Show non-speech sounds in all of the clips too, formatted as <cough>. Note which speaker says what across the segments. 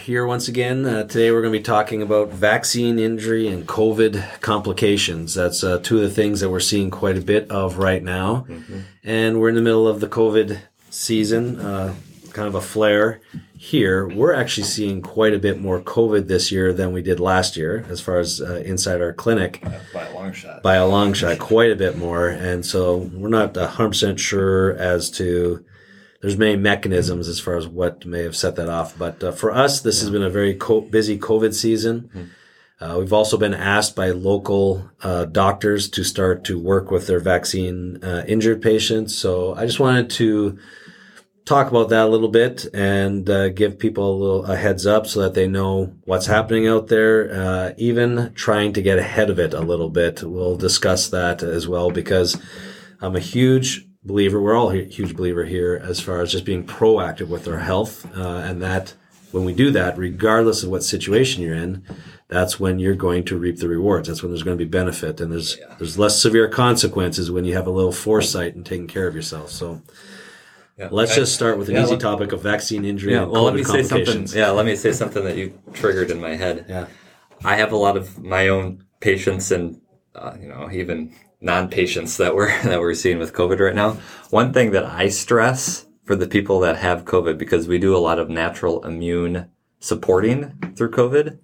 Speaker 1: Here once again. Uh, today we're going to be talking about vaccine injury and COVID complications. That's uh, two of the things that we're seeing quite a bit of right now. And we're in the middle of the COVID season, uh, kind of a flare here. We're actually seeing quite a bit more COVID this year than we did last year, as far as uh, inside our clinic
Speaker 2: by a long shot.
Speaker 1: by a long shot, quite a bit more. And so we're not 100% sure as to, there's many mechanisms as far as what may have set that off. But uh, for us, this has been a very co- busy COVID season. Uh, we've also been asked by local uh, doctors to start to work with their vaccine uh, injured patients. So I just wanted to talk about that a little bit and uh, give people a little a heads up so that they know what's happening out there. Uh, even trying to get ahead of it a little bit. We'll discuss that as well because I'm a huge believer. We're all a huge believer here as far as just being proactive with our health, uh, and that when we do that, regardless of what situation you're in, that's when you're going to reap the rewards. That's when there's going to be benefit, and there's there's less severe consequences when you have a little foresight and taking care of yourself. So.
Speaker 2: Yeah.
Speaker 1: Let's
Speaker 2: I-
Speaker 1: just start with an
Speaker 2: yeah,
Speaker 1: easy
Speaker 2: let-
Speaker 1: topic of vaccine injury
Speaker 2: Yeah, well, let me say something. Yeah, let me say something that you triggered in my head.
Speaker 1: Yeah.
Speaker 2: I have a lot of my own patients and uh, you know even non-patients that we're <laughs> that we're seeing with COVID right now. One thing that I stress for the people that have COVID because we do a lot of natural immune supporting through COVID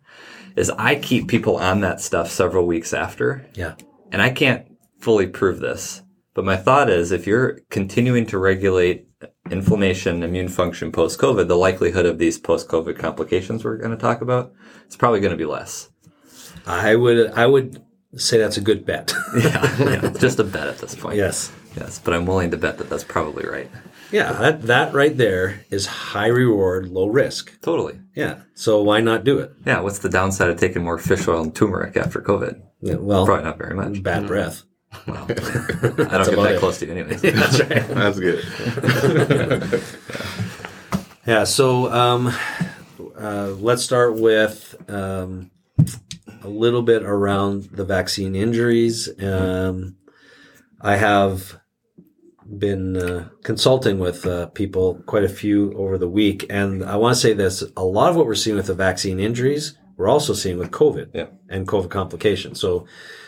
Speaker 2: is I keep people on that stuff several weeks after.
Speaker 1: Yeah.
Speaker 2: and I can't fully prove this, but my thought is if you're continuing to regulate inflammation, immune function post COVID, the likelihood of these post COVID complications we're going to talk about is probably going to be less.
Speaker 1: I would I would say that's a good bet. <laughs>
Speaker 2: Yeah, yeah, just a bet at this point.
Speaker 1: yes.
Speaker 2: yes, but I'm willing to bet that that's probably right.
Speaker 1: Yeah, that, that right there is high reward, low risk.
Speaker 2: Totally.
Speaker 1: Yeah. So why not do it?
Speaker 2: Yeah. What's the downside of taking more fish oil and turmeric after COVID?
Speaker 1: Yeah, well,
Speaker 2: Probably not very much.
Speaker 1: bad breath.
Speaker 2: Well, <laughs> I don't get that
Speaker 1: it.
Speaker 2: close to you anyways. <laughs>
Speaker 1: That's right.
Speaker 3: That's good.
Speaker 1: Yeah. So um, uh, let's start with um, a little bit around the vaccine injuries. Um, I have been uh, consulting with uh, people, quite a few over the week, and I want to say this: a lot of what we're seeing with the vaccine injuries, we're also seeing with COVID
Speaker 2: Yeah.
Speaker 1: and COVID complications. So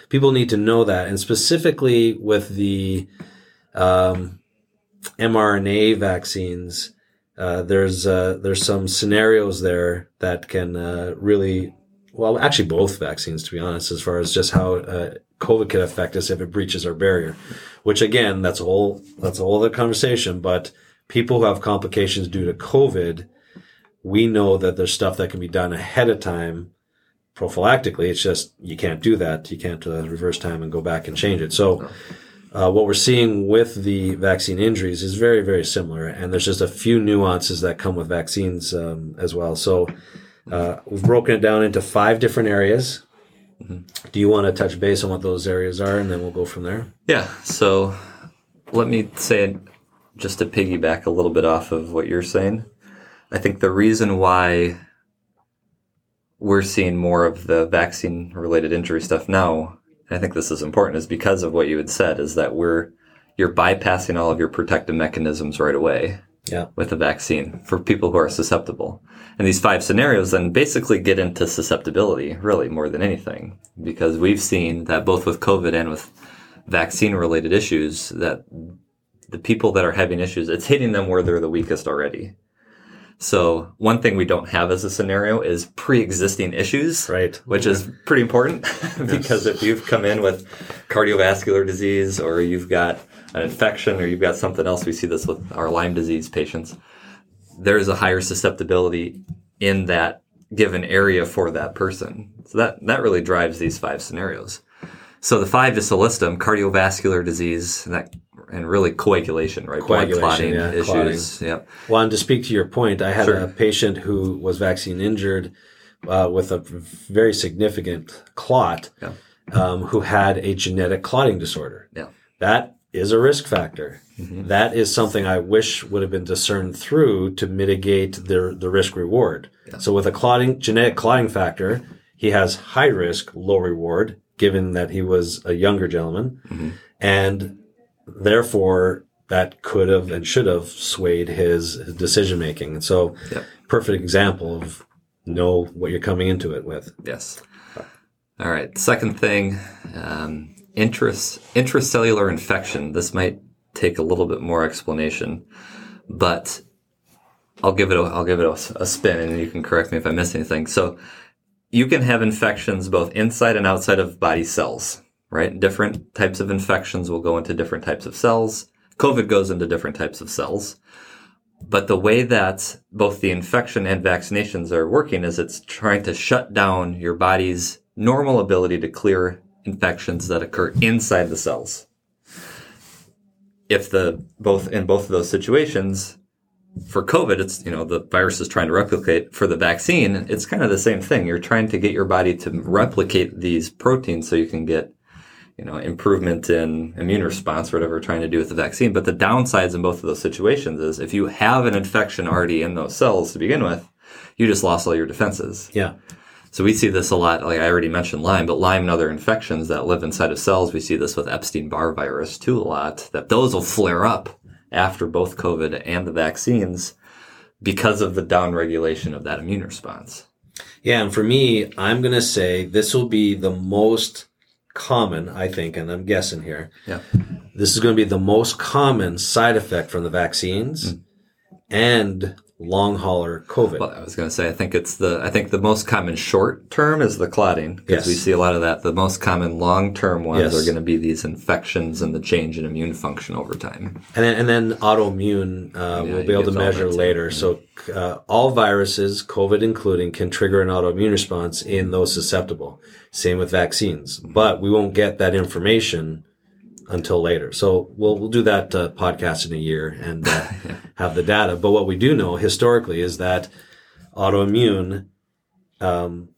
Speaker 1: people need to know that, and specifically with the um, mRNA vaccines, uh, there's uh, there's some scenarios there that can uh, really, well, actually both vaccines, to be honest, as far as just how uh, COVID could affect us if it breaches our barrier. Which again, that's a whole that's a whole other conversation. But people who have complications due to COVID, we know that there's stuff that can be done ahead of time prophylactically. It's just you can't do that. You can't uh, reverse time and go back and change it. So. Uh, what we're seeing with the vaccine injuries is very, very similar, and there's just a few nuances that come with vaccines um, as well. So uh, we've broken it down into five different areas. Do you want to touch base on what those areas are, and then we'll go from there?
Speaker 2: Yeah. So let me say, just to piggyback a little bit off of what you're saying, I think the reason why we're seeing more of the vaccine related injury stuff now, and I think this is important, is because of what you had said, is that we're you're bypassing all of your protective mechanisms right away
Speaker 1: Yeah.
Speaker 2: with a vaccine for people who are susceptible. And these five scenarios then basically get into susceptibility, really, more than anything, because we've seen that both with COVID and with vaccine related issues, that the people that are having issues, it's hitting them where they're the weakest already. So one thing we don't have as a scenario is pre-existing issues,
Speaker 1: Right.
Speaker 2: Which is pretty important <laughs> because if you've come in with cardiovascular disease or you've got an infection or you've got something else, we see this with our Lyme disease patients, there's a higher susceptibility in that given area for that person. So that, that really drives these five scenarios. So the five, just to list them, cardiovascular disease, that and really coagulation, right? Blood
Speaker 1: Coagulation,
Speaker 2: clotting
Speaker 1: yeah,
Speaker 2: issues. Yep.
Speaker 1: Well, and to speak to your point, I had
Speaker 2: Sure.
Speaker 1: a patient who was vaccine injured uh, with a very significant clot
Speaker 2: Yeah.
Speaker 1: um, who had a genetic clotting disorder.
Speaker 2: Yeah.
Speaker 1: That is a risk factor.
Speaker 2: Mm-hmm.
Speaker 1: That is something I wish would have been discerned through to mitigate the, the risk reward. So with a clotting, genetic clotting factor, he has high risk, low reward, given that he was a younger gentleman.
Speaker 2: Mm-hmm.
Speaker 1: And therefore that could have and should have swayed his decision making. And so
Speaker 2: Yep.
Speaker 1: perfect example of know what you're coming into it with.
Speaker 2: Yes. All right. Second thing, um, intras, intracellular infection. This might take a little bit more explanation, but I'll give it a, I'll give it a, a spin and you can correct me if I miss anything. So you can have infections both inside and outside of body cells, right? Different types of infections will go into different types of cells. COVID goes into different types of cells. But the way that both the infection and vaccinations are working is it's trying to shut down your body's normal ability to clear infections that occur inside the cells. If the both in both of those situations, for COVID, it's you know the virus is trying to replicate. For the vaccine, it's kind of the same thing. You're trying to get your body to replicate these proteins so you can get you know, improvement in immune response, whatever we're trying to do with the vaccine. But the downsides in both of those situations is if you have an infection already in those cells to begin with, you just lost all your defenses.
Speaker 1: Yeah.
Speaker 2: So we see this a lot. Like I already mentioned Lyme, but Lyme and other infections that live inside of cells, we see this with Epstein-Barr virus too a lot, that those will flare up after both COVID and the vaccines because of the downregulation of that immune response.
Speaker 1: Yeah. And for me, I'm going to say this will be the most common, I think, and I'm guessing here.
Speaker 2: Yeah.
Speaker 1: This is going to be the most common side effect from the vaccines mm. and long hauler COVID.
Speaker 2: Well, I was going to say, I think it's the, I think the most common short term is the clotting because we see a lot of that. The most common long term ones
Speaker 1: Yes.
Speaker 2: are going to be these infections and the change in immune function over time.
Speaker 1: And then, and then autoimmune, uh,
Speaker 2: Yeah,
Speaker 1: we'll be able to measure later. So, uh, all viruses, COVID including, can trigger an autoimmune response in those susceptible. Same with vaccines, but we won't get that information until later. So we'll, we'll do that uh, podcast in a year and uh, <laughs> have the data. But what we do know historically is that autoimmune, um,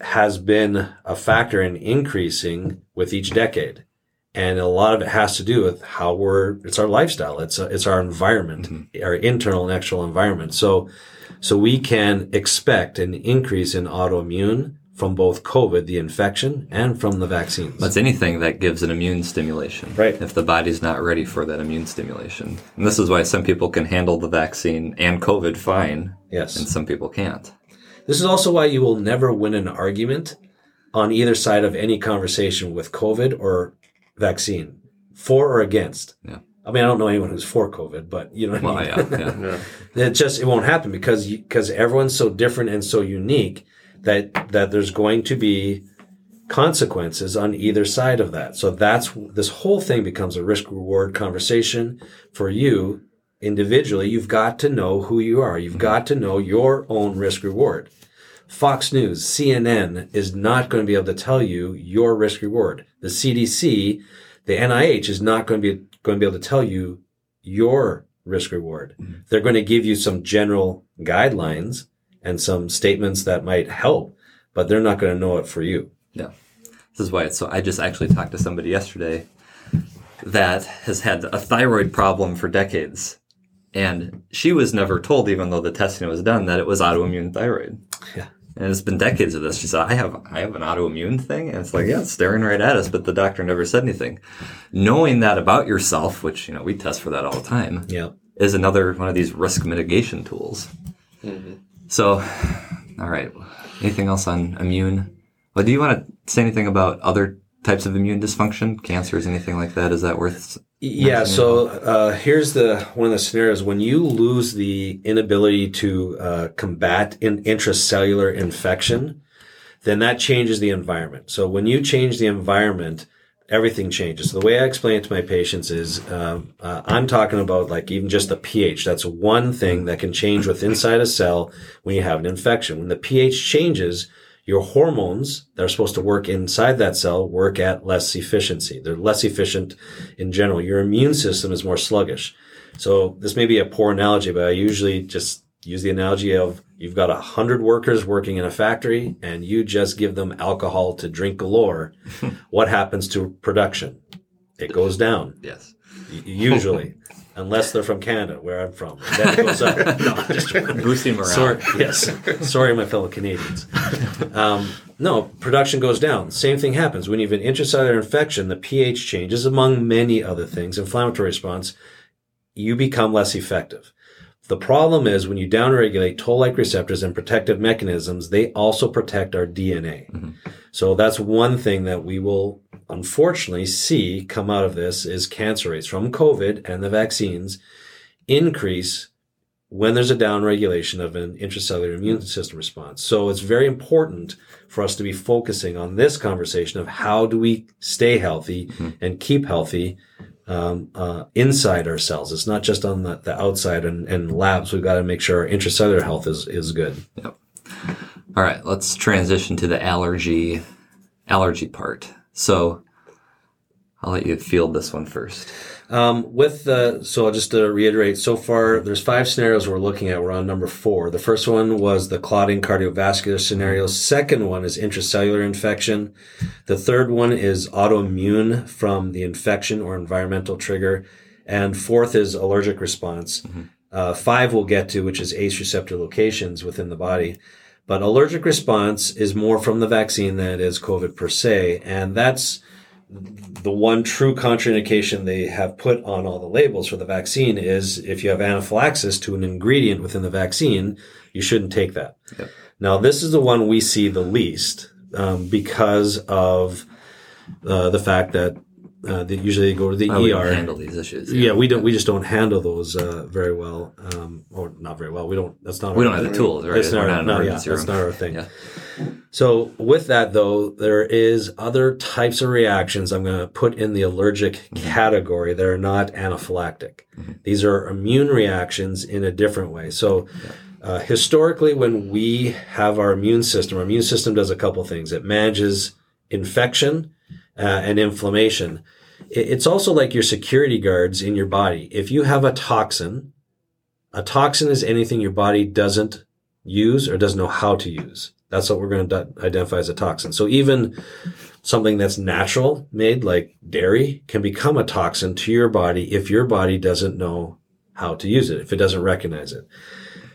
Speaker 1: has been a factor in increasing with each decade. And a lot of it has to do with how we're, it's our lifestyle. It's, it's our environment, our internal and external environment. So, so we can expect an increase in autoimmune from both COVID, the infection, and from the vaccines.
Speaker 2: That's anything that gives an immune stimulation.
Speaker 1: Right.
Speaker 2: If the body's not ready for that immune stimulation. And this is why some people can handle the vaccine and COVID fine
Speaker 1: yes.
Speaker 2: and some people can't.
Speaker 1: This is also why you will never win an argument on either side of any conversation with COVID or vaccine, for or against.
Speaker 2: Yeah.
Speaker 1: I mean, I don't know anyone who's for COVID, but you know what
Speaker 2: Well,
Speaker 1: I mean.
Speaker 2: yeah, <laughs> yeah.
Speaker 1: It just it won't happen because because everyone's so different and so unique that that there's going to be consequences on either side of that. So that's this whole thing becomes a risk reward conversation for you individually. You've got to know who you are. You've mm-hmm. got to know your own risk reward. Fox News, CNN is not going to be able to tell you your risk reward. The CDC, the NIH is not going to be going to be able to tell you your risk reward. Mm-hmm. They're going to give you some general guidelines and some statements that might help, but they're not going to know it for you.
Speaker 2: Yeah. This is why it's so. I just actually talked to somebody yesterday that has had a thyroid problem for decades. And she was never told, even though the testing was done, that it was autoimmune thyroid.
Speaker 1: Yeah.
Speaker 2: And it's been decades of this. She said, I have, I have an autoimmune thing. And it's like, yeah, it's staring right at us, but the doctor never said anything. Knowing that about yourself, which, you know, we test for that all the time,
Speaker 1: Yeah.
Speaker 2: is another one of these risk mitigation tools. Mm-hmm. So, all right. Anything else on immune? Well, do you want to say anything about other types of immune dysfunction, cancers, anything like that? Is that worth?
Speaker 1: Yeah. So uh, here's the one of the scenarios when you lose the inability to uh, combat in intracellular infection, then that changes the environment. So when you change the environment, everything changes. So the way I explain it to my patients is, um, uh, I'm talking about like even just the pH. That's one thing that can change with inside a cell when you have an infection. When the pH changes, your hormones that are supposed to work inside that cell work at less efficiency. They're less efficient in general. Your immune system is more sluggish. So this may be a poor analogy, but I usually just use the analogy of you've got a hundred workers working in a factory and you just give them alcohol to drink galore. <laughs> what happens to production? It goes down.
Speaker 2: Yes.
Speaker 1: Usually. <laughs> unless they're from Canada, where I'm from. Then it goes up. <laughs> no, just
Speaker 2: boosting morale.
Speaker 1: Sorry, yes. Sorry, my fellow Canadians. Um, no, production goes down. Same thing happens when you have an intracellular infection. The pH changes, among many other things. Inflammatory response. You become less effective. The problem is when you downregulate toll-like receptors and protective mechanisms, they also protect our DNA. Mm-hmm. So that's one thing that we will unfortunately see come out of this is cancer rates from COVID and the vaccines increase when there's a downregulation of an intracellular immune system response. So it's very important for us to be focusing on this conversation of how do we stay healthy mm-hmm. and keep healthy um, uh, inside our cells. It's not just on the, the outside and, and labs. We've got to make sure our intracellular health is, is good.
Speaker 2: Yep. All right, let's transition to the allergy allergy part. So I'll let you field this one first.
Speaker 1: Um, with the, so I'll just to reiterate, so far there's five scenarios we're looking at. We're on number four. The first one was the clotting cardiovascular scenario. Second one is intracellular infection. The third one is autoimmune from the infection or environmental trigger. And fourth is allergic response. Mm-hmm. Uh, five we'll get to, which is ACE receptor locations within the body. But allergic response is more from the vaccine than it is COVID per se. And that's, the one true contraindication they have put on all the labels for the vaccine is if you have anaphylaxis to an ingredient within the vaccine, you shouldn't take that. Yep. Now, this is the one we see the least um, because of uh, the fact that uh, they usually go to the ER.
Speaker 2: handle these issues.
Speaker 1: Yeah. yeah. we don't. We just don't handle those uh, very well, um, or not very well. We don't. That's not.
Speaker 2: We don't have the tools, right?
Speaker 1: That's not, not, not yeah, that's not our thing. Yeah. So with that though, there is other types of reactions I'm going to put in the allergic mm-hmm. category that are not anaphylactic. Mm-hmm. These are immune reactions in a different way. So. Yeah. Uh, historically, when we have our immune system, our immune system does a couple things. It manages infection uh, and inflammation. It's also like your security guards in your body. If you have a toxin, a toxin is anything your body doesn't use or doesn't know how to use. That's what we're going to identify as a toxin. So even something that's natural made like dairy can become a toxin to your body if your body doesn't know how to use it, if it doesn't recognize it.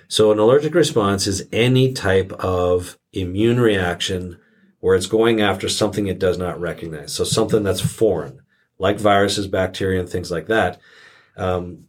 Speaker 1: So an allergic response is any type of immune reaction where it's going after something it does not recognize. So something that's foreign, like viruses, bacteria, and things like that. Um,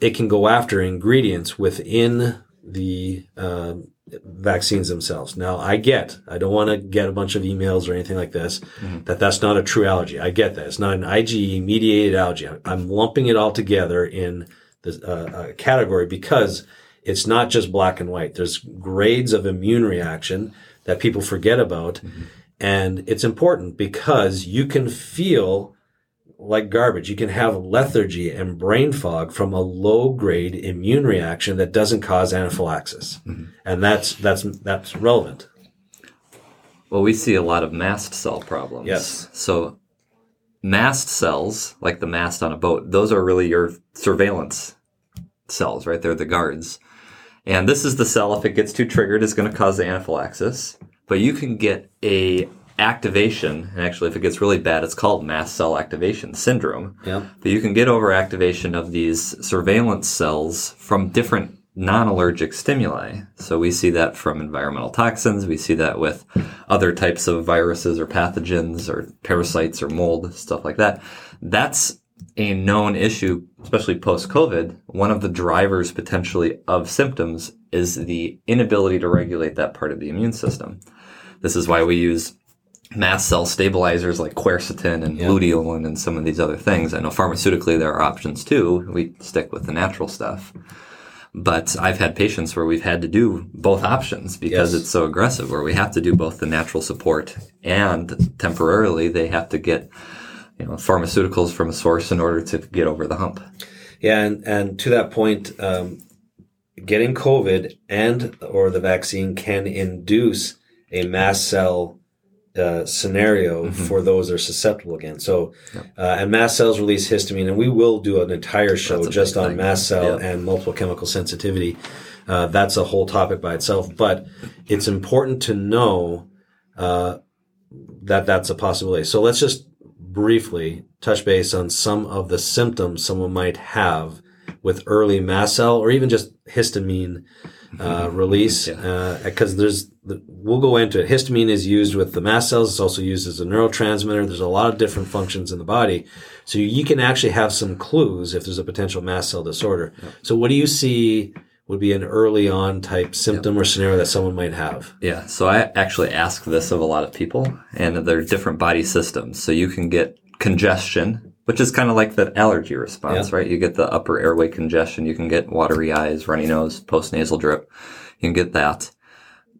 Speaker 1: it can go after ingredients within the um, vaccines themselves. Now, I get, I don't want to get a bunch of emails or anything like this, mm-hmm. that that's not a true allergy. I get that. It's not an IgE mediated allergy. I'm lumping it all together in the uh, category because it's not just black and white. There's grades of immune reaction that people forget about. Mm-hmm. And it's important because you can feel like garbage. You can have lethargy and brain fog from a low grade immune reaction that doesn't cause anaphylaxis. Mm-hmm. And that's, that's, that's relevant.
Speaker 2: Well, we see a lot of mast cell problems.
Speaker 1: Yes.
Speaker 2: So mast cells, like the mast on a boat, those are really your surveillance cells, right? They're the guards. And this is the cell, if it gets too triggered, is going to cause the anaphylaxis. But you can get a activation, and actually if it gets really bad, it's called mast cell activation syndrome.
Speaker 1: Yeah.
Speaker 2: But you can get overactivation of these surveillance cells from different non-allergic stimuli. So we see that from environmental toxins. We see that with other types of viruses or pathogens or parasites or mold, stuff like that. That's a known issue, especially post COVID, one of the drivers potentially of symptoms is the inability to regulate that part of the immune system. This is why we use mast cell stabilizers like quercetin and yep. luteolin and some of these other things. I know pharmaceutically there are options too. We stick with the natural stuff. But I've had patients where we've had to do both options because yes. it's so aggressive, where we have to do both the natural support and temporarily they have to get you know, pharmaceuticals from a source in order to get over the hump.
Speaker 1: Yeah, and, and to that point, um, getting COVID and or the vaccine can induce a mast cell uh, scenario
Speaker 2: Mm-hmm.
Speaker 1: for those that are susceptible again. So, uh, and mast cells release histamine, and we will do an entire show just on
Speaker 2: thing.
Speaker 1: mast cell and multiple chemical sensitivity. Uh, that's a whole topic by itself, but it's important to know uh, that that's a possibility. So let's just briefly touch base on some of the symptoms someone might have with early mast cell or even just histamine uh, mm-hmm. Mm-hmm. release. Because uh, there's, we'll go into it. Histamine is used with the mast cells. It's also used as a neurotransmitter. There's a lot of different functions in the body. So you can actually have some clues if there's a potential mast cell disorder. So what do you see would be an early on type symptom or scenario that someone might have?
Speaker 2: Yeah, so I actually ask this of a lot of people, and there are different body systems. So you can get congestion, which is kind of like the allergy response,
Speaker 1: Yeah.
Speaker 2: right? You get the upper airway congestion, you can get watery eyes, runny nose, postnasal drip. You can get that.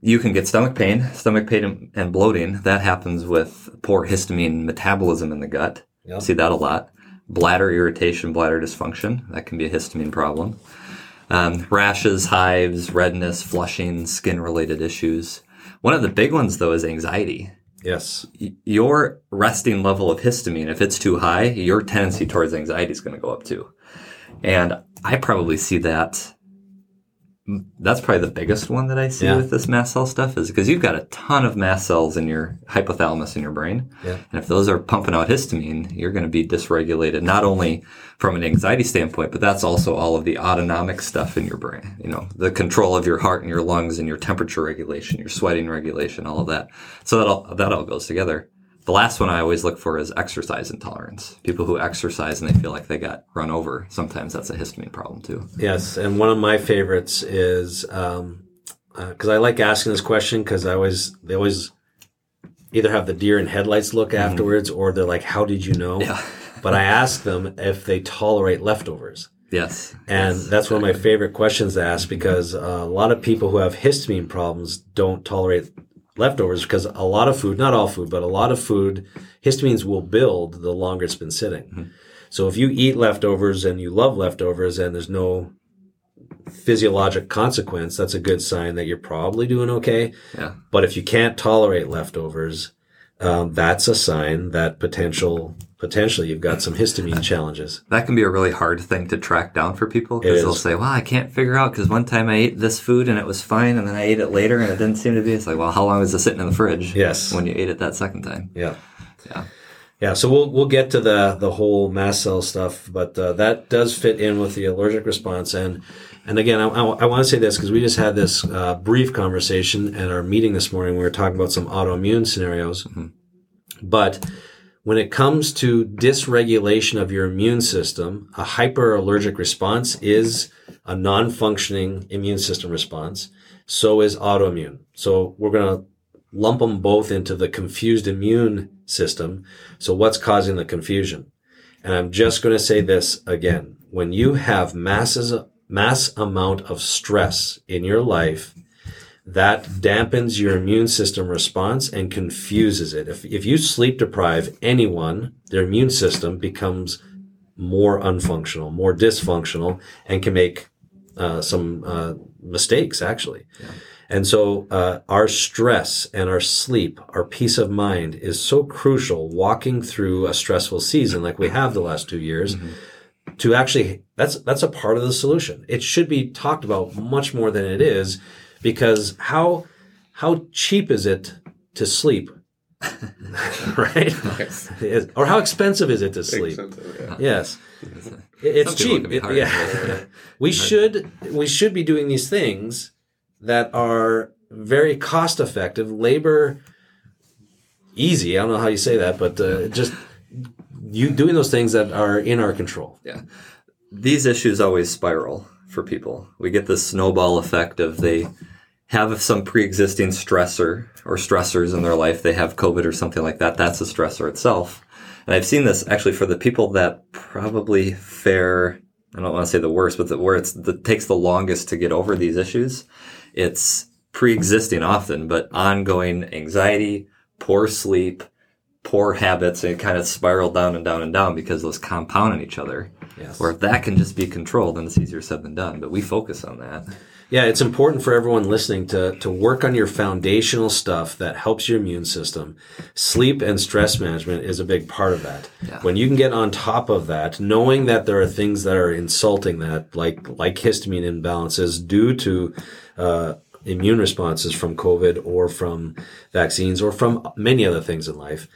Speaker 2: You can get stomach pain, stomach pain and- bloating. That happens with poor histamine metabolism in the gut.
Speaker 1: Yeah.
Speaker 2: See that a lot. Bladder irritation, bladder dysfunction. That can be a histamine problem. Um, rashes, hives, redness, flushing, skin related issues. One of the big ones though is anxiety.
Speaker 1: Yes.
Speaker 2: Y- Your resting level of histamine, if it's too high, your tendency towards anxiety is going to go up too. And I probably see that. That's probably the biggest one that I see
Speaker 1: Yeah.
Speaker 2: with this mast cell stuff is because you've got a ton of mast cells in your hypothalamus in your brain.
Speaker 1: Yeah.
Speaker 2: And if those are pumping out histamine, you're going to be dysregulated, not only from an anxiety standpoint, but that's also all of the autonomic stuff in your brain. You know, the control of your heart and your lungs and your temperature regulation, your sweating regulation, all of that. So that all, that all goes together. The last one I always look for is exercise intolerance. People who exercise and they feel like they got run over. Sometimes that's a histamine problem too.
Speaker 1: Yes, and one of my favorites is um, because I like asking this question because I always they always either have the deer in headlights look afterwards or they're like, "How did you know?"
Speaker 2: Yeah. <laughs>
Speaker 1: But I ask them if they tolerate leftovers,
Speaker 2: Yes.
Speaker 1: and
Speaker 2: Yes.
Speaker 1: that's one of my favorite questions to ask because uh, a lot of people who have histamine problems don't tolerate leftovers because a lot of food, not all food, but a lot of food, histamines will build the longer it's been sitting. Mm-hmm. So if you eat leftovers and you love leftovers and there's no physiologic consequence, that's a good sign that you're probably doing okay.
Speaker 2: Yeah.
Speaker 1: But if you can't tolerate leftovers, um, that's a sign that potential potentially you've got some histamine challenges.
Speaker 2: That can be a really hard thing to track down for people because they'll say, "Well, I can't figure out because one time I ate this food and it was fine, and then I ate it later and it didn't seem to be." It's like, well, how long was it sitting in the fridge?
Speaker 1: Yes.
Speaker 2: when you ate it that second time.
Speaker 1: Yeah.
Speaker 2: Yeah,
Speaker 1: Yeah, so we'll we'll get to the the whole mast cell stuff, but uh, that does fit in with the allergic response. And and again, I, I, want to say this because we just had this uh, brief conversation at our meeting this morning. We were talking about some autoimmune scenarios, but when it comes to dysregulation of your immune system, a hyperallergic response is a non-functioning immune system response. So is autoimmune. So we're going to lump them both into the confused immune system. So what's causing the confusion? And I'm just going to say this again. When you have masses, mass amount of stress in your life, that dampens your immune system response and confuses it. If, if you sleep deprive anyone, their immune system becomes more unfunctional, more dysfunctional, and can make uh, some uh, mistakes actually. And so uh, our stress and our sleep, our peace of mind is so crucial walking through a stressful season like we have the last two years to actually that's that's a part of the solution. It should be talked about much more than it is because how how cheap is it to sleep? <laughs> right? Is- or how expensive is it to sleep?
Speaker 3: Yeah.
Speaker 1: Yes. It's cheap. It- yeah. <laughs> we should we should be doing these things that are very cost effective, labor easy. I don't know how you say that, but uh, just you doing those things that are in our control.
Speaker 2: yeah. These issues always spiral for people. We get this snowball effect of they have some pre-existing stressor or stressors in their life. They have COVID or something like that. That's a stressor itself. And I've seen this actually for the people that probably fare, I don't want to say the worst, but the, where it's the, takes the longest to get over these issues. It's pre-existing often, but ongoing anxiety, poor sleep, poor habits, and it kind of spiral down and down and down because those compound on each other.
Speaker 1: Yes.
Speaker 2: Or if that can just be controlled, then it's easier said than done. But we focus on that.
Speaker 1: Yeah, it's important for everyone listening to, to work on your foundational stuff that helps your immune system. Sleep and stress management is a big part of that.
Speaker 2: Yeah.
Speaker 1: When you can get on top of that, knowing that there are things that are insulting that, like, like histamine imbalances due to, uh, immune responses from COVID or from vaccines or from many other things in life,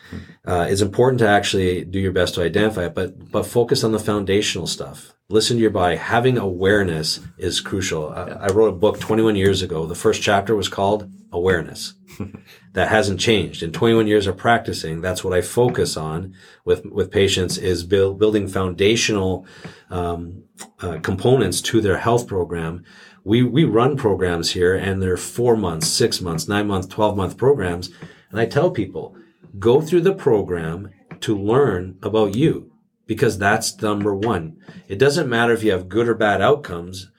Speaker 1: uh, it's important to actually do your best to identify it, but, but focus on the foundational stuff. Listen to your body. Having awareness is crucial. I, I wrote a book 21 years ago. The first chapter was called Awareness. <laughs> that hasn't changed. In 21 years of practicing, that's what I focus on with, with patients is build, building foundational, um, uh, components to their health program we, we run programs here and they're four months, six months, nine months, 12 month programs. And I tell people, go through the program to learn about you because that's number one. It doesn't matter if you have good or bad outcomes.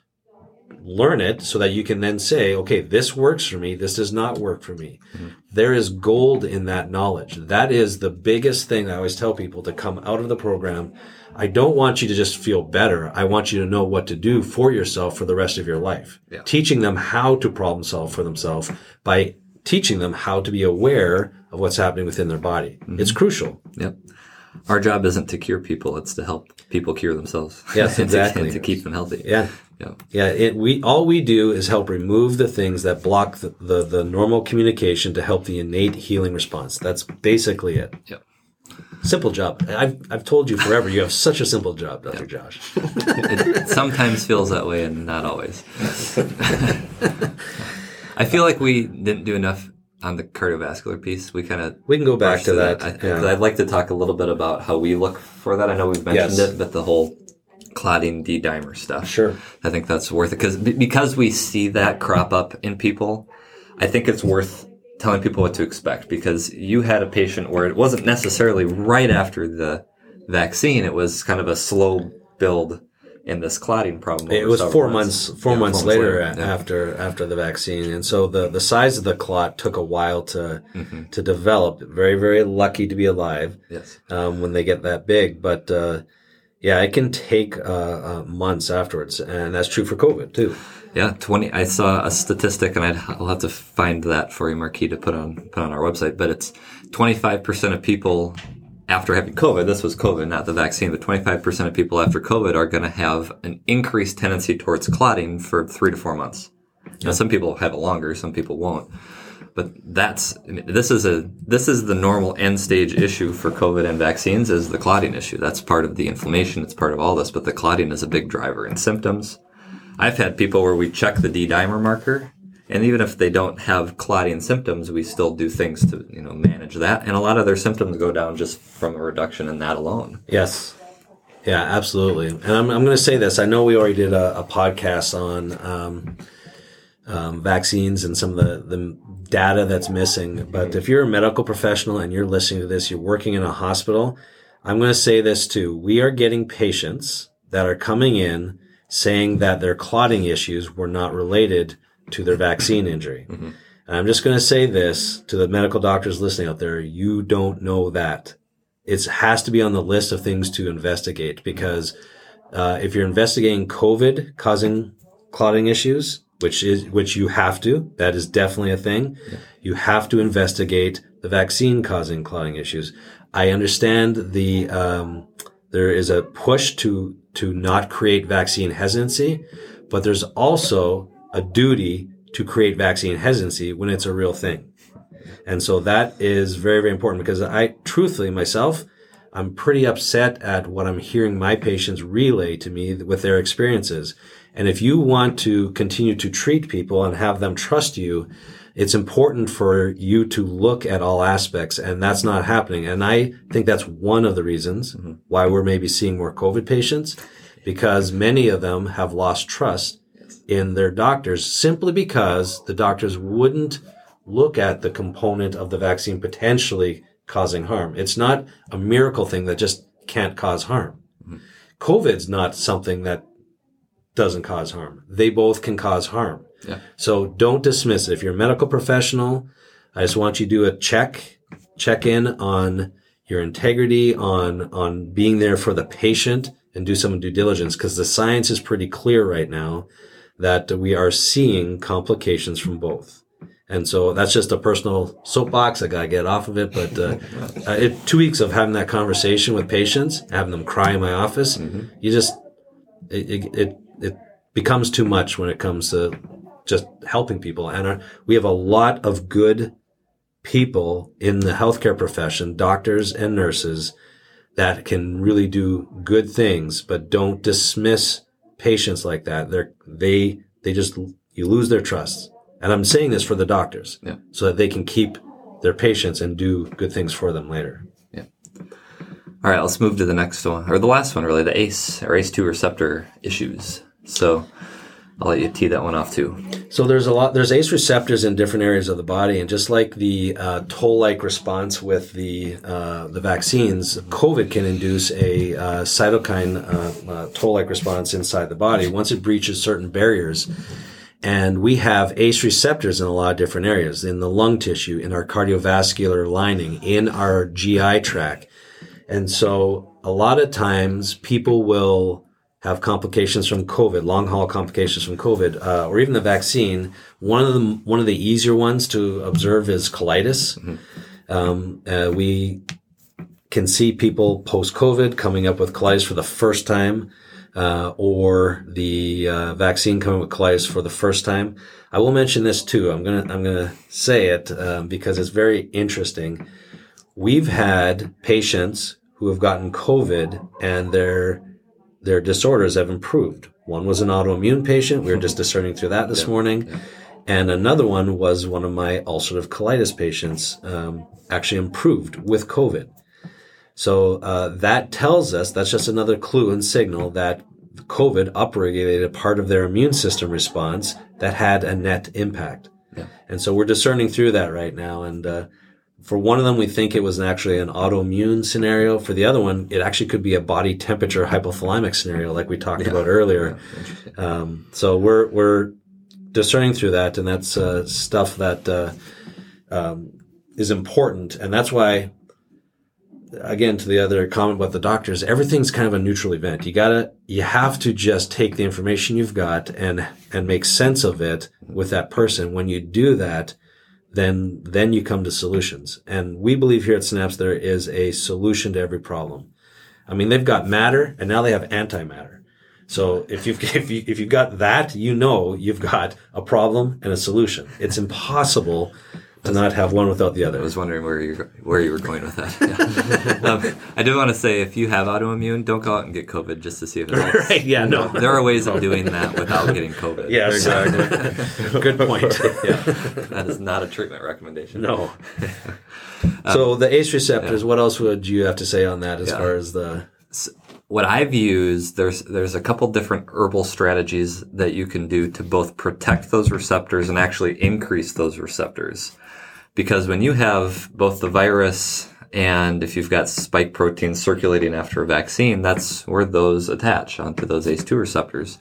Speaker 1: Learn it so that you can then say, okay, this works for me. This does not work for me. Mm-hmm. There is gold in that knowledge. That is the biggest thing I always tell people to come out of the program I don't want you to just feel better. I want you to know what to do for yourself for the rest of your life. Yeah. Teaching them how to problem solve for themselves by teaching them how to be aware of what's happening within their body. Mm-hmm. It's crucial.
Speaker 2: Yep. Our job isn't to cure people; it's to help people cure themselves.
Speaker 1: Yes, exactly. <laughs>
Speaker 2: and to, keep them healthy.
Speaker 1: Yeah, yeah, yeah. It, we all we do is help remove the things that block the, the, the normal communication to help the innate healing response. That's basically it.
Speaker 2: Yep.
Speaker 1: Simple job. I've, I've told you forever, you have such a simple job, Dr. Yep. Josh.
Speaker 2: it sometimes feels that way and not always. I feel like we didn't do enough on the cardiovascular piece. We kind of
Speaker 1: we can go back to that.
Speaker 2: that. I, yeah. I'd like to talk a little bit about how we look for that. I know we've mentioned yes. it, but the whole clotting D dimer stuff.
Speaker 1: Sure,
Speaker 2: I think that's worth it because because we see that crop up in people. I think it's worth telling people what to expect because you had a patient where it wasn't necessarily right after the vaccine. It was kind of a slow build in this clotting problem.
Speaker 1: It was four months, months, four yeah, months four later, later yeah. after after the vaccine, and so the the size of the clot took a while to mm-hmm. to develop. Very very lucky to be alive.
Speaker 2: Yes,
Speaker 1: um, when they get that big, but uh, yeah, it can take uh, uh, months afterwards, and that's true for COVID too.
Speaker 2: Yeah, twenty. I saw a statistic, and I'd, I'll have to find that for you, Marquis, to put on put on our website. But it's twenty five percent of people after having COVID. This was COVID, not the vaccine, but twenty five percent of people after COVID are going to have an increased tendency towards clotting for three to four months. Now, some people have it longer, some people won't. But that's this is a this is the normal end stage issue for COVID and vaccines is the clotting issue. That's part of the inflammation. It's part of all this, but the clotting is a big driver in symptoms I've had people where we check the D dimer marker, and even if they don't have clotting symptoms, we still do things to you know manage that. And a lot of their symptoms go down just from a reduction in that alone.
Speaker 1: Yes. Yeah, absolutely. And I'm, I'm going to say this. I know we already did a, a podcast on um, um, vaccines and some of the, the data that's missing. But if you're a medical professional and you're listening to this, you're working in a hospital, I'm going to say this too. We are getting patients that are coming in saying that their clotting issues were not related to their vaccine <laughs> injury. Mm-hmm. And I'm just going to say this to the medical doctors listening out there. You don't know that. It has to be on the list of things to investigate because uh, if you're investigating COVID causing clotting issues, which is which you have to, that is definitely a thing. Yeah. You have to investigate the vaccine causing clotting issues. I understand the um, there is a push to to not create vaccine hesitancy, but there's also a duty to create vaccine hesitancy when it's a real thing. And so that is very, very important because I truthfully myself, I'm pretty upset at what I'm hearing my patients relay to me with their experiences. And if you want to continue to treat people and have them trust you, it's important for you to look at all aspects and that's not happening. And I think that's one of the reasons mm-hmm. why we're maybe seeing more COVID patients because many of them have lost trust in their doctors simply because the doctors wouldn't look at the component of the vaccine potentially causing harm. It's not a miracle thing that just can't cause harm. Mm-hmm. COVID's not something that doesn't cause harm. They both can cause harm.
Speaker 2: Yeah.
Speaker 1: So don't dismiss it. If you're a medical professional, I just want you to do a check, check in on your integrity, on, on being there for the patient and do some due diligence because the science is pretty clear right now that we are seeing complications from both. And so that's just a personal soapbox. I got to get off of it. But uh, <laughs> uh, it, two weeks of having that conversation with patients, having them cry in my office, mm-hmm. you just, it, it, it, it, becomes too much when it comes to just helping people. And our, we have a lot of good people in the healthcare profession, doctors and nurses, that can really do good things, but don't dismiss patients like that. They're, they, they just, you lose their trust and I'm saying this for the doctors yeah. so that they can keep their patients and do good things for them later.
Speaker 2: Yeah. All right, let's move to the next one, or the last one, really, the ACE or ACE2 receptor issues. So I'll let you tee that one off too.
Speaker 1: So there's a lot. There's ACE receptors in different areas of the body, and just like the uh, toll-like response with the uh, the vaccines, COVID can induce a uh, cytokine uh, uh, toll-like response inside the body once it breaches certain barriers. And we have ACE receptors in a lot of different areas in the lung tissue, in our cardiovascular lining, in our GI tract. And so a lot of times people will have complications from COVID, long haul complications from COVID, uh, or even the vaccine. One of the one of the easier ones to observe is colitis. Mm-hmm. Um, uh, we can see people post COVID coming up with colitis for the first time uh, or the uh, vaccine coming with colitis for the first time. I will mention this too. I'm gonna I'm gonna say it um, because it's very interesting. We've had patients who have gotten COVID and their their disorders have improved. One was an autoimmune patient. We were just <laughs> discerning through that this yeah, morning. Yeah. And another one was one of my ulcerative colitis patients, um, actually improved with COVID. So uh, that tells us that's just another clue and signal that COVID upregulated a part of their immune system response that had a net impact. Yeah. And so we're discerning through that right now. And uh, for one of them, we think it was actually an autoimmune scenario. For the other one, it actually could be a body temperature hypothalamic scenario, like we talked yeah. about earlier. Yeah, um, so we're we're discerning through that, and that's uh, stuff that uh, um, is important, and that's why again to the other comment about the doctors everything's kind of a neutral event you gotta you have to just take the information you've got and and make sense of it with that person when you do that then then you come to solutions. And we believe here at synapse there is a solution to every problem. I mean they've got matter and now they have antimatter. So if you've <laughs> if you if you've got that you know you've got a problem and a solution. It's impossible to not have one without the other.
Speaker 2: I was wondering where you where you were going with that. Yeah. <laughs> um, I do want to say if you have autoimmune, don't go out and get COVID just to see if it helps. <laughs>
Speaker 1: right? Yeah, no. <laughs>
Speaker 2: There are ways of doing that without getting COVID.
Speaker 1: Yes, exactly. Good point.
Speaker 2: yeah, that is not a treatment recommendation.
Speaker 1: No. um, so the ACE receptors. Yeah. What else would you have to say on that as yeah. far as the?
Speaker 2: what I've used, there's there's a couple different herbal strategies that you can do to both protect those receptors and actually increase those receptors. Because when you have both the virus and if you've got spike proteins circulating after a vaccine, that's where those attach onto those ACE2 receptors.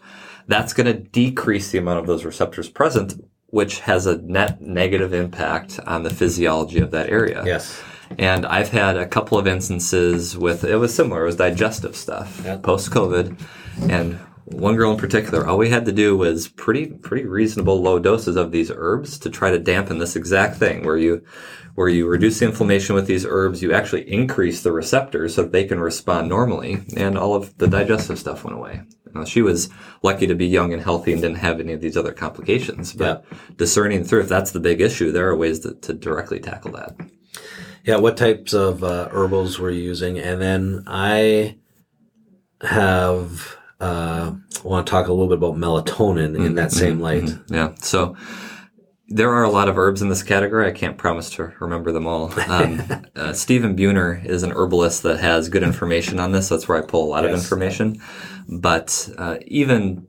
Speaker 2: That's going to decrease the amount of those receptors present, which has a net negative impact on the physiology of that area.
Speaker 1: Yes.
Speaker 2: And I've had a couple of instances with it was similar. It was digestive stuff yep. post COVID, and one girl in particular, all we had to do was pretty pretty reasonable low doses of these herbs to try to dampen this exact thing where you where you reduce the inflammation with these herbs, you actually increase the receptors so that they can respond normally, and all of the digestive stuff went away. Now, she was lucky to be young and healthy and didn't have any of these other complications. But yeah. discerning through if that's the big issue, there are ways to, to directly tackle that.
Speaker 1: Yeah, what types of uh, herbals were you using? And then I have uh, want to talk a little bit about melatonin mm-hmm. in that same mm-hmm. light.
Speaker 2: Mm-hmm. Yeah. So there are a lot of herbs in this category. I can't promise to remember them all. Um, <laughs> uh, Stephen Buhner is an herbalist that has good information on this. That's where I pull a lot yes. of information. But uh, even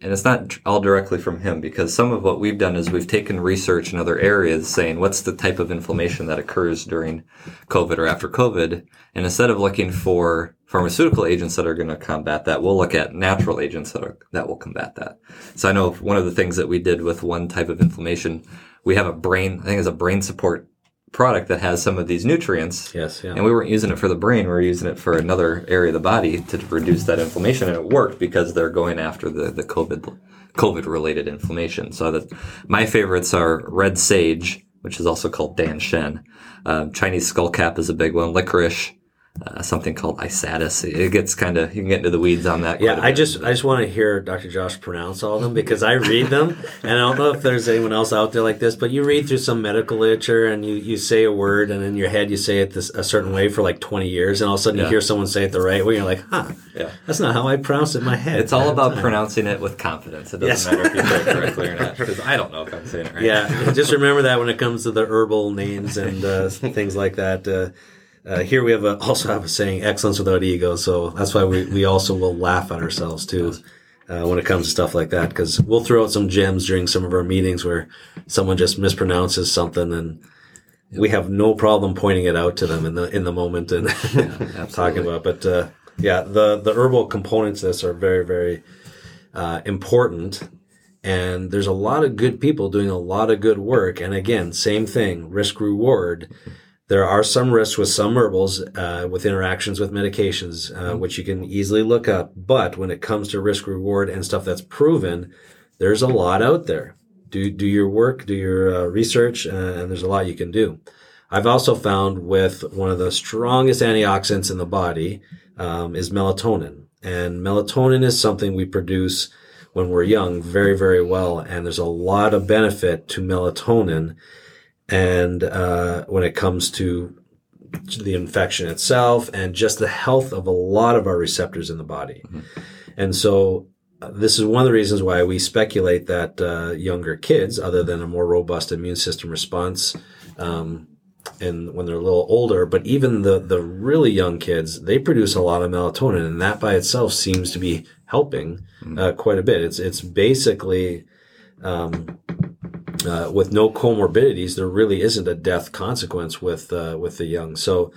Speaker 2: and it's not all directly from him because some of what we've done is we've taken research in other areas saying what's the type of inflammation that occurs during COVID or after COVID. And instead of looking for pharmaceutical agents that are going to combat that, we'll look at natural agents that are, that will combat that. So I know one of the things that we did with one type of inflammation, we have a brain, I think it's a brain support product that has some of these nutrients.
Speaker 1: Yes, yeah.
Speaker 2: And we weren't using it for the brain, we were using it for another area of the body to reduce that inflammation. And it worked because they're going after the, the COVID, COVID related inflammation. So that my favorites are red sage, which is also called Dan Shen. Um, Chinese skullcap is a big one. Licorice, uh, something called Isatis. It gets kind of you can get into the weeds on that.
Speaker 1: Yeah, I just I just want to hear Dr. Josh pronounce all of them because I read them, and I don't know if there's anyone else out there like this. But you read through some medical literature, and you, you say a word, and in your head you say it this a certain way for like 20 years, and all of a sudden
Speaker 2: Yeah.
Speaker 1: you hear someone say it the right way. You're like, huh,
Speaker 2: Yeah.
Speaker 1: that's not how I pronounce it in my head.
Speaker 2: It's all about
Speaker 1: time.
Speaker 2: pronouncing it with confidence. It doesn't matter if you say it correctly or not, <laughs> because I don't know if I'm saying it right.
Speaker 1: Yeah, just remember that when it comes to the herbal names and uh, things like that. Uh, uh, here we have a, also have a saying, "Excellence without ego." So that's why we, we also will laugh at ourselves too uh, when it comes to stuff like that because we'll throw out some gems during some of our meetings where someone just mispronounces something and we have no problem pointing it out to them in the in the moment and <laughs> <laughs> talking about. But uh, yeah, the the herbal components of this are very very uh, important. And there's a lot of good people doing a lot of good work. And again, same thing, risk reward. There are some risks with some herbals, uh, with interactions with medications, uh, which you can easily look up. But when it comes to risk reward and stuff that's proven, there's a lot out there. Do, do your work, do your uh, research, uh, and there's a lot you can do. I've also found with one of the strongest antioxidants in the body um, is melatonin. And melatonin is something we produce when we're young very, very well. And there's a lot of benefit to melatonin. And uh, when it comes to the infection itself and just the health of a lot of our receptors in the body. And so uh, this is one of the reasons why we speculate that uh, younger kids, other than a more robust immune system response, um, and when they're a little older, but even the the really young kids, they produce a lot of melatonin, and that by itself seems to be helping uh, quite a bit. It's it's basically um, uh, with no comorbidities, there really isn't a death consequence with uh, with the young. So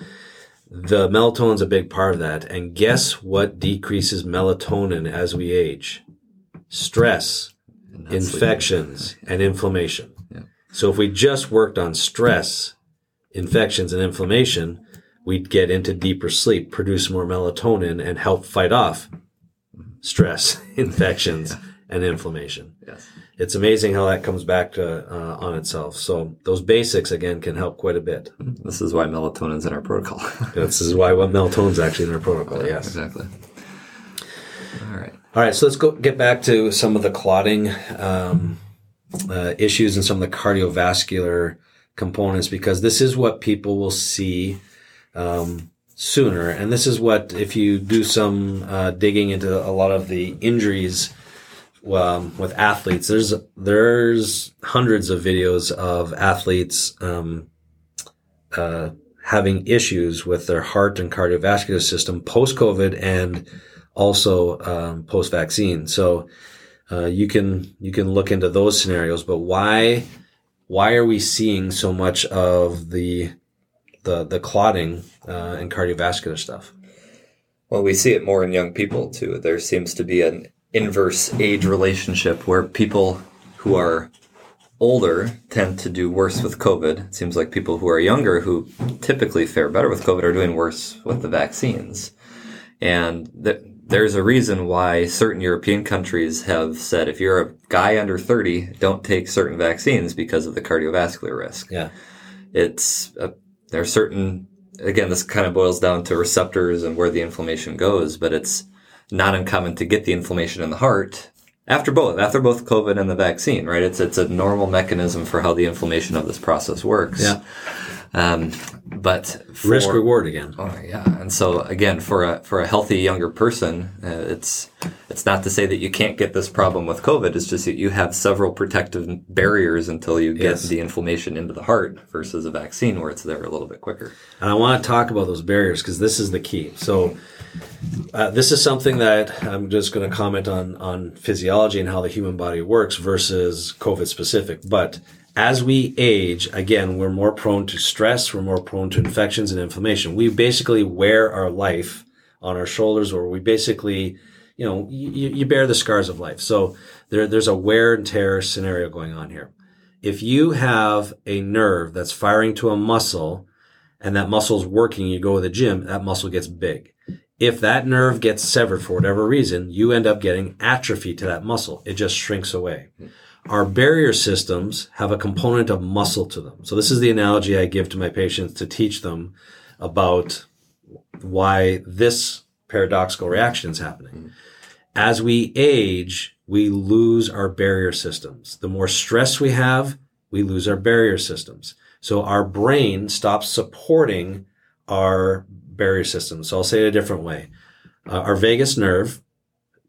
Speaker 1: the melatonin's a big part of that. And guess what decreases melatonin as we age? Stress,
Speaker 2: And sleeping.
Speaker 1: infections, and inflammation.
Speaker 2: Yeah.
Speaker 1: So if we just worked on stress, infections, and inflammation, we'd get into deeper sleep, produce more melatonin, and help fight off stress, <laughs> infections, and inflammation.
Speaker 2: Yes.
Speaker 1: It's amazing how that comes back to, uh, on itself. So those basics again can help quite a bit.
Speaker 2: This is why melatonin's in our protocol. <laughs>
Speaker 1: This is why what melatonin's actually in our protocol. Yes.
Speaker 2: Exactly. All right.
Speaker 1: All right, so let's go get back to some of the clotting um, uh, issues and some of the cardiovascular components because this is what people will see um, sooner, and this is what if you do some uh, digging into a lot of the injuries um, with athletes, there's there's hundreds of videos of athletes um, uh, having issues with their heart and cardiovascular system post COVID and also um, post vaccine. So uh, you can you can look into those scenarios. But why why are we seeing so much of the the the clotting uh, and cardiovascular stuff?
Speaker 2: Well, we see it more in young people too. There seems to be an inverse age relationship where people who are older tend to do worse with COVID. It seems like people who are younger, who typically fare better with COVID, are doing worse with the vaccines. And th- there's a reason why certain European countries have said if you're a guy under 30, don't take certain vaccines because of the cardiovascular risk
Speaker 1: Yeah,
Speaker 2: it's uh, there are certain again this kind of boils down to receptors and where the inflammation goes but it's not uncommon to get the inflammation in the heart after both after both covid and the vaccine right it's it's a normal mechanism for how the inflammation of this process works
Speaker 1: Yeah.
Speaker 2: Um, but for,
Speaker 1: risk reward again.
Speaker 2: Oh yeah, and so again, for a for a healthy younger person, uh, it's it's not to say that you can't get this problem with COVID. It's just that you have several protective barriers until you get
Speaker 1: Yes.
Speaker 2: the inflammation into the heart versus a vaccine where it's there a little bit quicker.
Speaker 1: And I want to talk about those barriers because this is the key. So, uh, this is something that I'm just going to comment on on physiology and how the human body works versus COVID specific. But as we age, again, we're more prone to stress. We're more prone to infections and inflammation. We basically wear our life on our shoulders, or we basically, you know, you, you bear the scars of life. So there, there's a wear and tear scenario going on here. if you have a nerve that's firing to a muscle and that muscle's working, you go to the gym, that muscle gets big. If that nerve gets severed for whatever reason, you end up getting atrophy to that muscle. It just shrinks away. Our barrier systems have a component of muscle to them. So this is the analogy I give to my patients to teach them about why this paradoxical reaction is happening. As we age, we lose our barrier systems. The more stress we have, we lose our barrier systems. So our brain stops supporting our barrier systems. So I'll say it a different way. Uh, our vagus nerve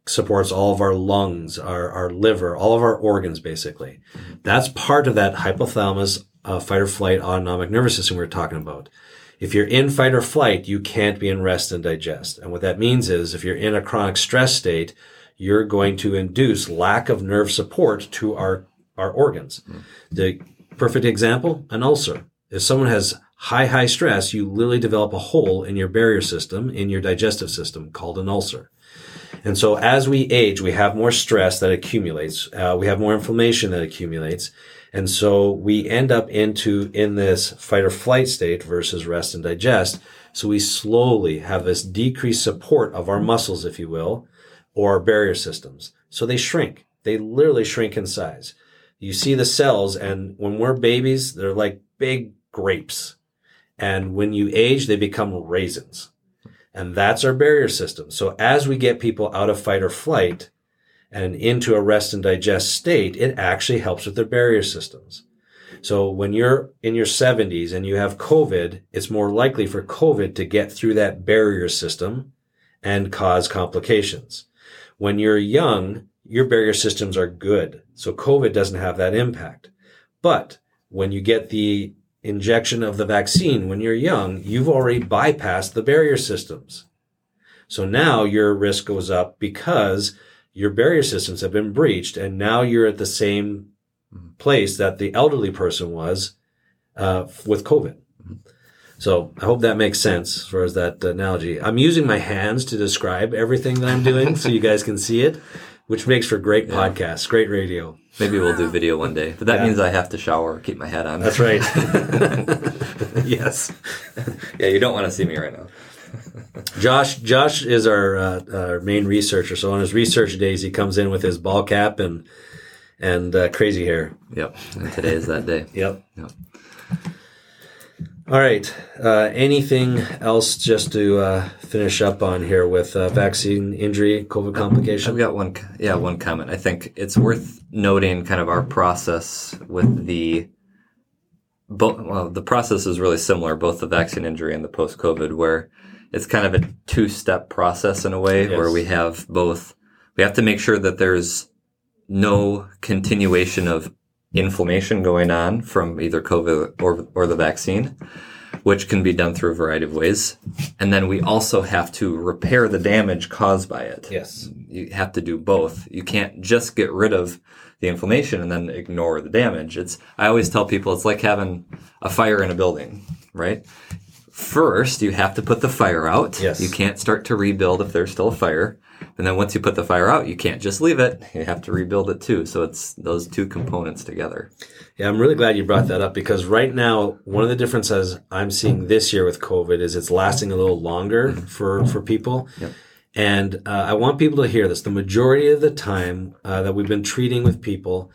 Speaker 1: supports all of our lungs, our, our liver, all of our organs, basically. That's part of that hypothalamus uh, fight or flight autonomic nervous system we are talking about. If you're in fight or flight, you can't be in rest and digest. And what that means is if you're in a chronic stress state, you're going to induce lack of nerve support to our, our organs. Mm. The perfect example, an ulcer. If someone has high, high stress, you literally develop a hole in your barrier system, in your digestive system called an ulcer. And so as we age, we have more stress that accumulates. Uh, we have more inflammation that accumulates. And so we end up into in this fight or flight state versus rest and digest. So we slowly have this decreased support of our muscles, if you will, or our barrier systems. So they shrink. They literally shrink in size. You see the cells and when we're babies, they're like big grapes. And when you age, they become raisins. And that's our barrier system. So as we get people out of fight or flight, and into a rest and digest state, it actually helps with their barrier systems. So when you're in your 70s and you have COVID, it's more likely for COVID to get through that barrier system and cause complications. When you're young, your barrier systems are good. So COVID doesn't have that impact. But when you get the injection of the vaccine when you're young, you've already bypassed the barrier systems. So now your risk goes up because your barrier systems have been breached and now you're at the same place that the elderly person was uh, with COVID. So I hope that makes sense as far as that analogy. I'm using my hands to describe everything that I'm doing so you guys can see it, which makes for great yeah. podcasts, great radio.
Speaker 2: Maybe we'll do video one day, but that yeah. means I have to shower, keep my hat on.
Speaker 1: That's right. <laughs>
Speaker 2: yes. yeah, you don't want to see me right now.
Speaker 1: Josh, Josh is our, uh, our main researcher. So on his research days, he comes in with his ball cap and and uh, crazy hair.
Speaker 2: Yep. And today is that day.
Speaker 1: yep. Yep. All right. Uh, anything else just to uh, finish up on here with uh, vaccine injury, COVID complication?
Speaker 2: I've got one. Yeah, one comment. I think it's worth noting kind of our process with the both. Well, the process is really similar, both the vaccine injury and the post COVID, where it's kind of a two step process in a way yes. where we have both, we have to make sure that there's no continuation of inflammation going on from either COVID or, or the vaccine, which can be done through a variety of ways. And then we also have to repair the damage caused by it.
Speaker 1: Yes.
Speaker 2: You have to do both. You can't just get rid of the inflammation and then ignore the damage. It's, I always tell people it's like having a fire in a building, right? First, you have to put the fire out.
Speaker 1: Yes.
Speaker 2: You can't start to rebuild if there's still a fire. And then once you put the fire out, you can't just leave it. You have to rebuild it too. So it's those two components together.
Speaker 1: Yeah, I'm really glad you brought that up because right now, one of the differences I'm seeing this year with COVID is it's lasting a little longer for, for people.
Speaker 2: Yep.
Speaker 1: And uh, I want people to hear this. The majority of the time uh, that we've been treating with people,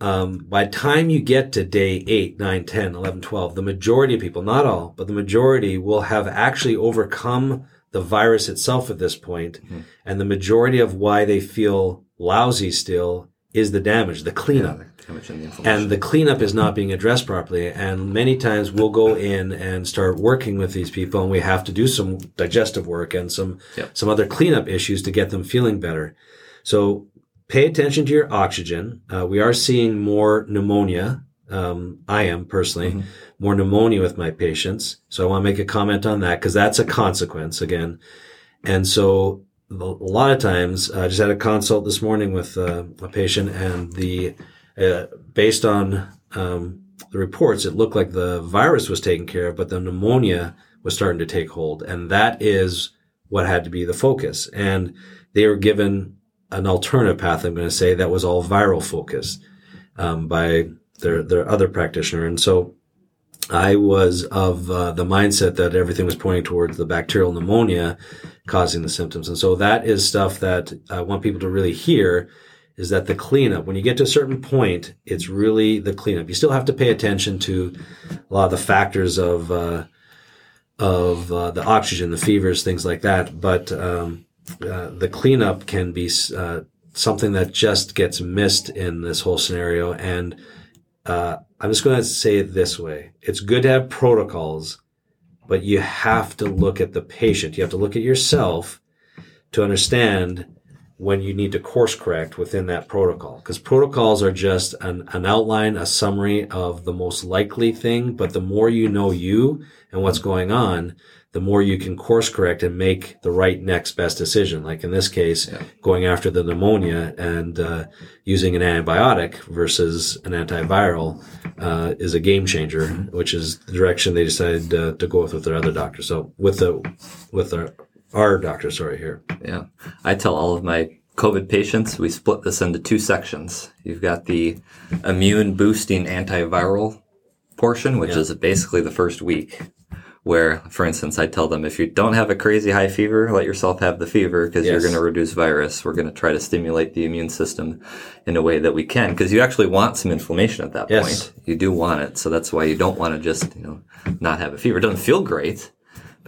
Speaker 1: um, by time you get to day 8, 9, 10, 11, 12, the majority of people, not all, but the majority will have actually overcome the virus itself at this point. Mm-hmm. And the majority of why they feel lousy still is the damage, the cleanup. Yeah, and, the and the cleanup is not being addressed properly. And many times we'll go in and start working with these people and we have to do some digestive work and some,
Speaker 2: yep.
Speaker 1: some other cleanup issues to get them feeling better. So pay attention to your oxygen. Uh, we are seeing more pneumonia. Um, I am personally mm-hmm. more pneumonia with my patients. So I want to make a comment on that because that's a consequence again. And so a lot of times I just had a consult this morning with uh, a patient and the, uh, based on, um, the reports, it looked like the virus was taken care of, but the pneumonia was starting to take hold. And that is what had to be the focus. And they were given an alternative path, I'm going to say, that was all viral focused um, by their their other practitioner, and so I was of uh, the mindset that everything was pointing towards the bacterial pneumonia causing the symptoms, and so that is stuff that I want people to really hear. Is that the cleanup? When you get to a certain point, it's really the cleanup. You still have to pay attention to a lot of the factors of uh, of uh, the oxygen, the fevers, things like that. But um, uh, the cleanup can be uh, something that just gets missed in this whole scenario. And uh, I'm just going to say it this way: it's good to have protocols, but you have to look at the patient. You have to look at yourself to understand when you need to course correct within that protocol. Because protocols are just an, an outline, a summary of the most likely thing. But the more you know you and what's going on, the more you can course correct and make the right next best decision. Like in this case, yeah. going after the pneumonia and uh, using an antibiotic versus an antiviral uh, is a game changer, mm-hmm. which is the direction they decided uh, to go with with their other doctor. So with the with their our doctor, sorry, here.
Speaker 2: Yeah. I tell all of my COVID patients, we split this into two sections. You've got the immune boosting antiviral portion, which yeah. is basically the first week. Where, for instance, I tell them if you don't have a crazy high fever, let yourself have the fever because yes. you're going to reduce virus. We're going to try to stimulate the immune system in a way that we can because you actually want some inflammation at that yes. point. You do want it. So that's why you don't want to just, you know, not have a fever. It doesn't feel great,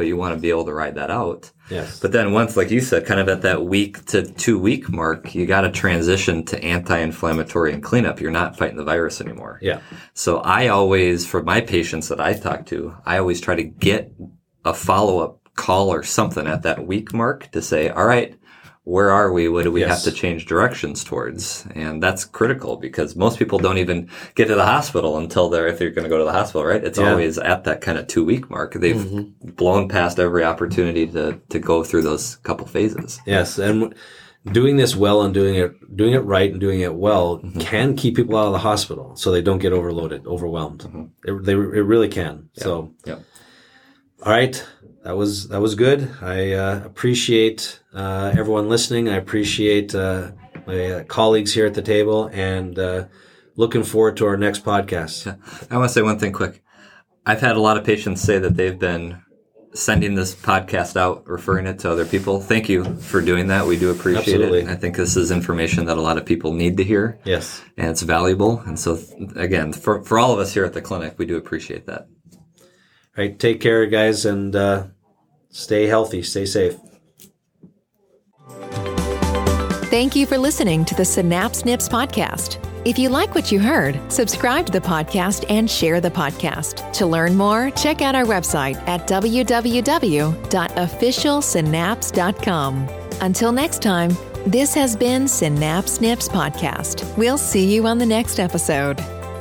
Speaker 2: but you want to be able to ride that out.
Speaker 1: Yes.
Speaker 2: But then once, like you said, kind of at that week to two week mark, you got to transition to anti-inflammatory and cleanup. You're not fighting the virus anymore.
Speaker 1: Yeah.
Speaker 2: So I always, for my patients that I talk to, I always try to get a follow up call or something at that week mark to say, all right, where are we? What do we yes. have to change directions towards? And that's critical because most people don't even get to the hospital until they're, if they're going to go to the hospital, right? It's yeah. always at that kind of two week mark. They've mm-hmm. blown past every opportunity to, to go through those couple phases.
Speaker 1: Yes. And doing this well and doing it, doing it right and doing it well mm-hmm. can keep people out of the hospital so they don't get overloaded, overwhelmed. Mm-hmm. It, they, it really can.
Speaker 2: Yep.
Speaker 1: So,
Speaker 2: yep.
Speaker 1: all right that was that was good. I uh, appreciate uh, everyone listening. I appreciate uh, my uh, colleagues here at the table, and uh, looking forward to our next podcast.
Speaker 2: Yeah. I want to say one thing quick. I've had a lot of patients say that they've been sending this podcast out, referring it to other people. Thank you for doing that. We do appreciate
Speaker 1: Absolutely.
Speaker 2: it. I think this is information that a lot of people need to hear.
Speaker 1: Yes,
Speaker 2: and it's valuable. And so, again, for for all of us here at the clinic, we do appreciate that.
Speaker 1: Right, take care, guys, and uh, stay healthy, stay safe.
Speaker 4: Thank you for listening to the Synapse Nips podcast. If you like what you heard, subscribe to the podcast and share the podcast. To learn more, check out our website at www.officialsynapse.com. Until next time, this has been Synapse Nips Podcast. We'll see you on the next episode.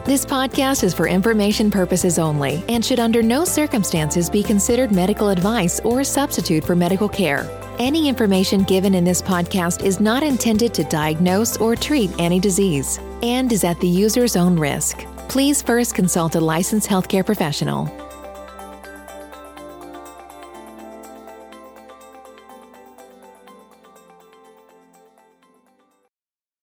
Speaker 4: This podcast is for information purposes only and should under no circumstances be considered medical advice or a substitute for medical care. Any information given in this podcast is not intended to diagnose or treat any disease and is at the user's own risk. Please first consult a licensed healthcare professional.